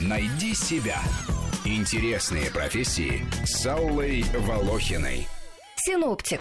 Найди себя. Интересные профессии с Аллой Волохиной. Синоптик.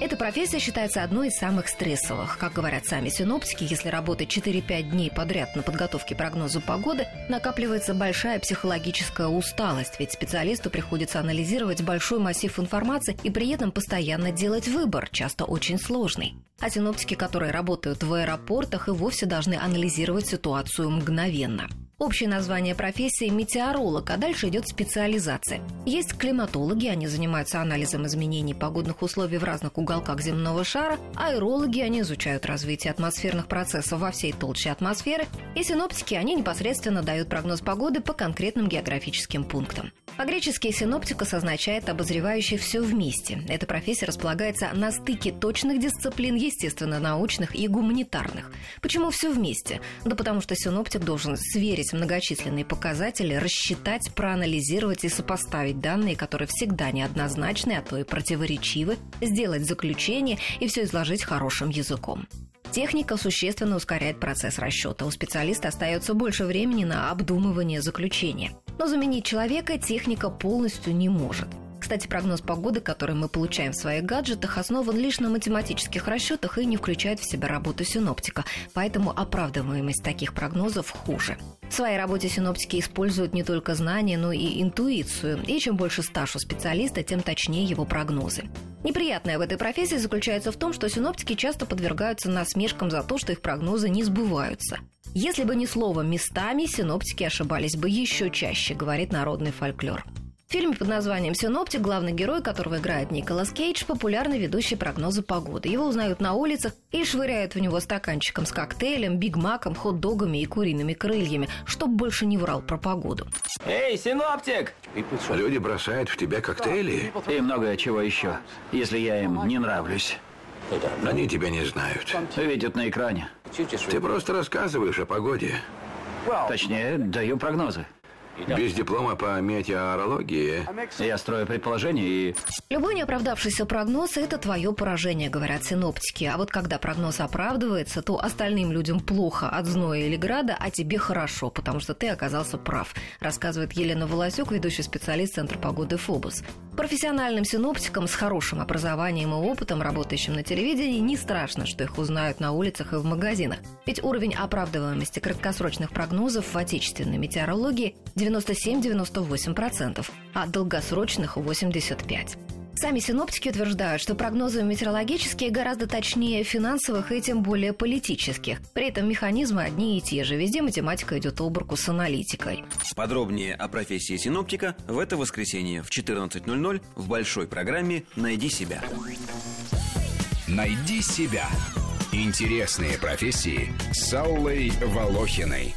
Эта профессия считается одной из самых стрессовых. Как говорят сами синоптики, если работать 4-5 дней подряд на подготовке прогноза погоды, накапливается большая психологическая усталость, ведь специалисту приходится анализировать большой массив информации и при этом постоянно делать выбор, часто очень сложный. А синоптики, которые работают в аэропортах, и вовсе должны анализировать ситуацию мгновенно. Общее название профессии – метеоролог, а дальше идет специализация. Есть климатологи, они занимаются анализом изменений погодных условий в разных уголках земного шара, аэрологи, они изучают развитие атмосферных процессов во всей толще атмосферы, и синоптики, они непосредственно дают прогноз погоды по конкретным географическим пунктам. По-гречески синоптикус означает «обозревающий все вместе». Эта профессия располагается на стыке точных дисциплин, естественно, научных и гуманитарных. Почему все вместе? Да потому что синоптик должен сверить многочисленные показатели, рассчитать, проанализировать и сопоставить данные, которые всегда неоднозначны, а то и противоречивы, сделать заключение и все изложить хорошим языком. Техника существенно ускоряет процесс расчета. У специалиста остается больше времени на обдумывание заключения. Но заменить человека техника полностью не может. Кстати, прогноз погоды, который мы получаем в своих гаджетах, основан лишь на математических расчетах и не включает в себя работу синоптика, поэтому оправдываемость таких прогнозов хуже. В своей работе синоптики используют не только знания, но и интуицию, и чем больше стаж у специалиста, тем точнее его прогнозы. Неприятное в этой профессии заключается в том, что синоптики часто подвергаются насмешкам за то, что их прогнозы не сбываются. Если бы не слово «местами», синоптики ошибались бы еще чаще, говорит народный фольклор. В фильме под названием «Синоптик» главный герой, которого играет Николас Кейдж, популярный ведущий прогноза погоды. Его узнают на улицах и швыряют в него стаканчиком с коктейлем, бигмаком, хот-догами и куриными крыльями, чтобы больше не врал про погоду. Эй, синоптик! Люди бросают в тебя коктейли. И многое чего еще, если я им не нравлюсь. Они тебя не знают. Видят на экране. Ты просто рассказываешь о погоде. Точнее, даю прогнозы. Без диплома по метеорологии. Я строю предположения и... Любой неоправдавшийся прогноз – это твое поражение, говорят синоптики. А вот когда прогноз оправдывается, то остальным людям плохо от зноя или града, а тебе хорошо, потому что ты оказался прав, рассказывает Елена Волосюк, ведущий специалист Центра погоды «Фобус». Профессиональным синоптикам с хорошим образованием и опытом, работающим на телевидении, не страшно, что их узнают на улицах и в магазинах. Ведь уровень оправдываемости краткосрочных прогнозов в отечественной метеорологии 97-98%, а долгосрочных 85%. Сами синоптики утверждают, что прогнозы метеорологические гораздо точнее финансовых и тем более политических. При этом механизмы одни и те же. Везде математика идет об руку с аналитикой. Подробнее о профессии синоптика в это воскресенье в 14.00 в большой программе «Найди себя». Найди себя. Интересные профессии с Аллой Волохиной.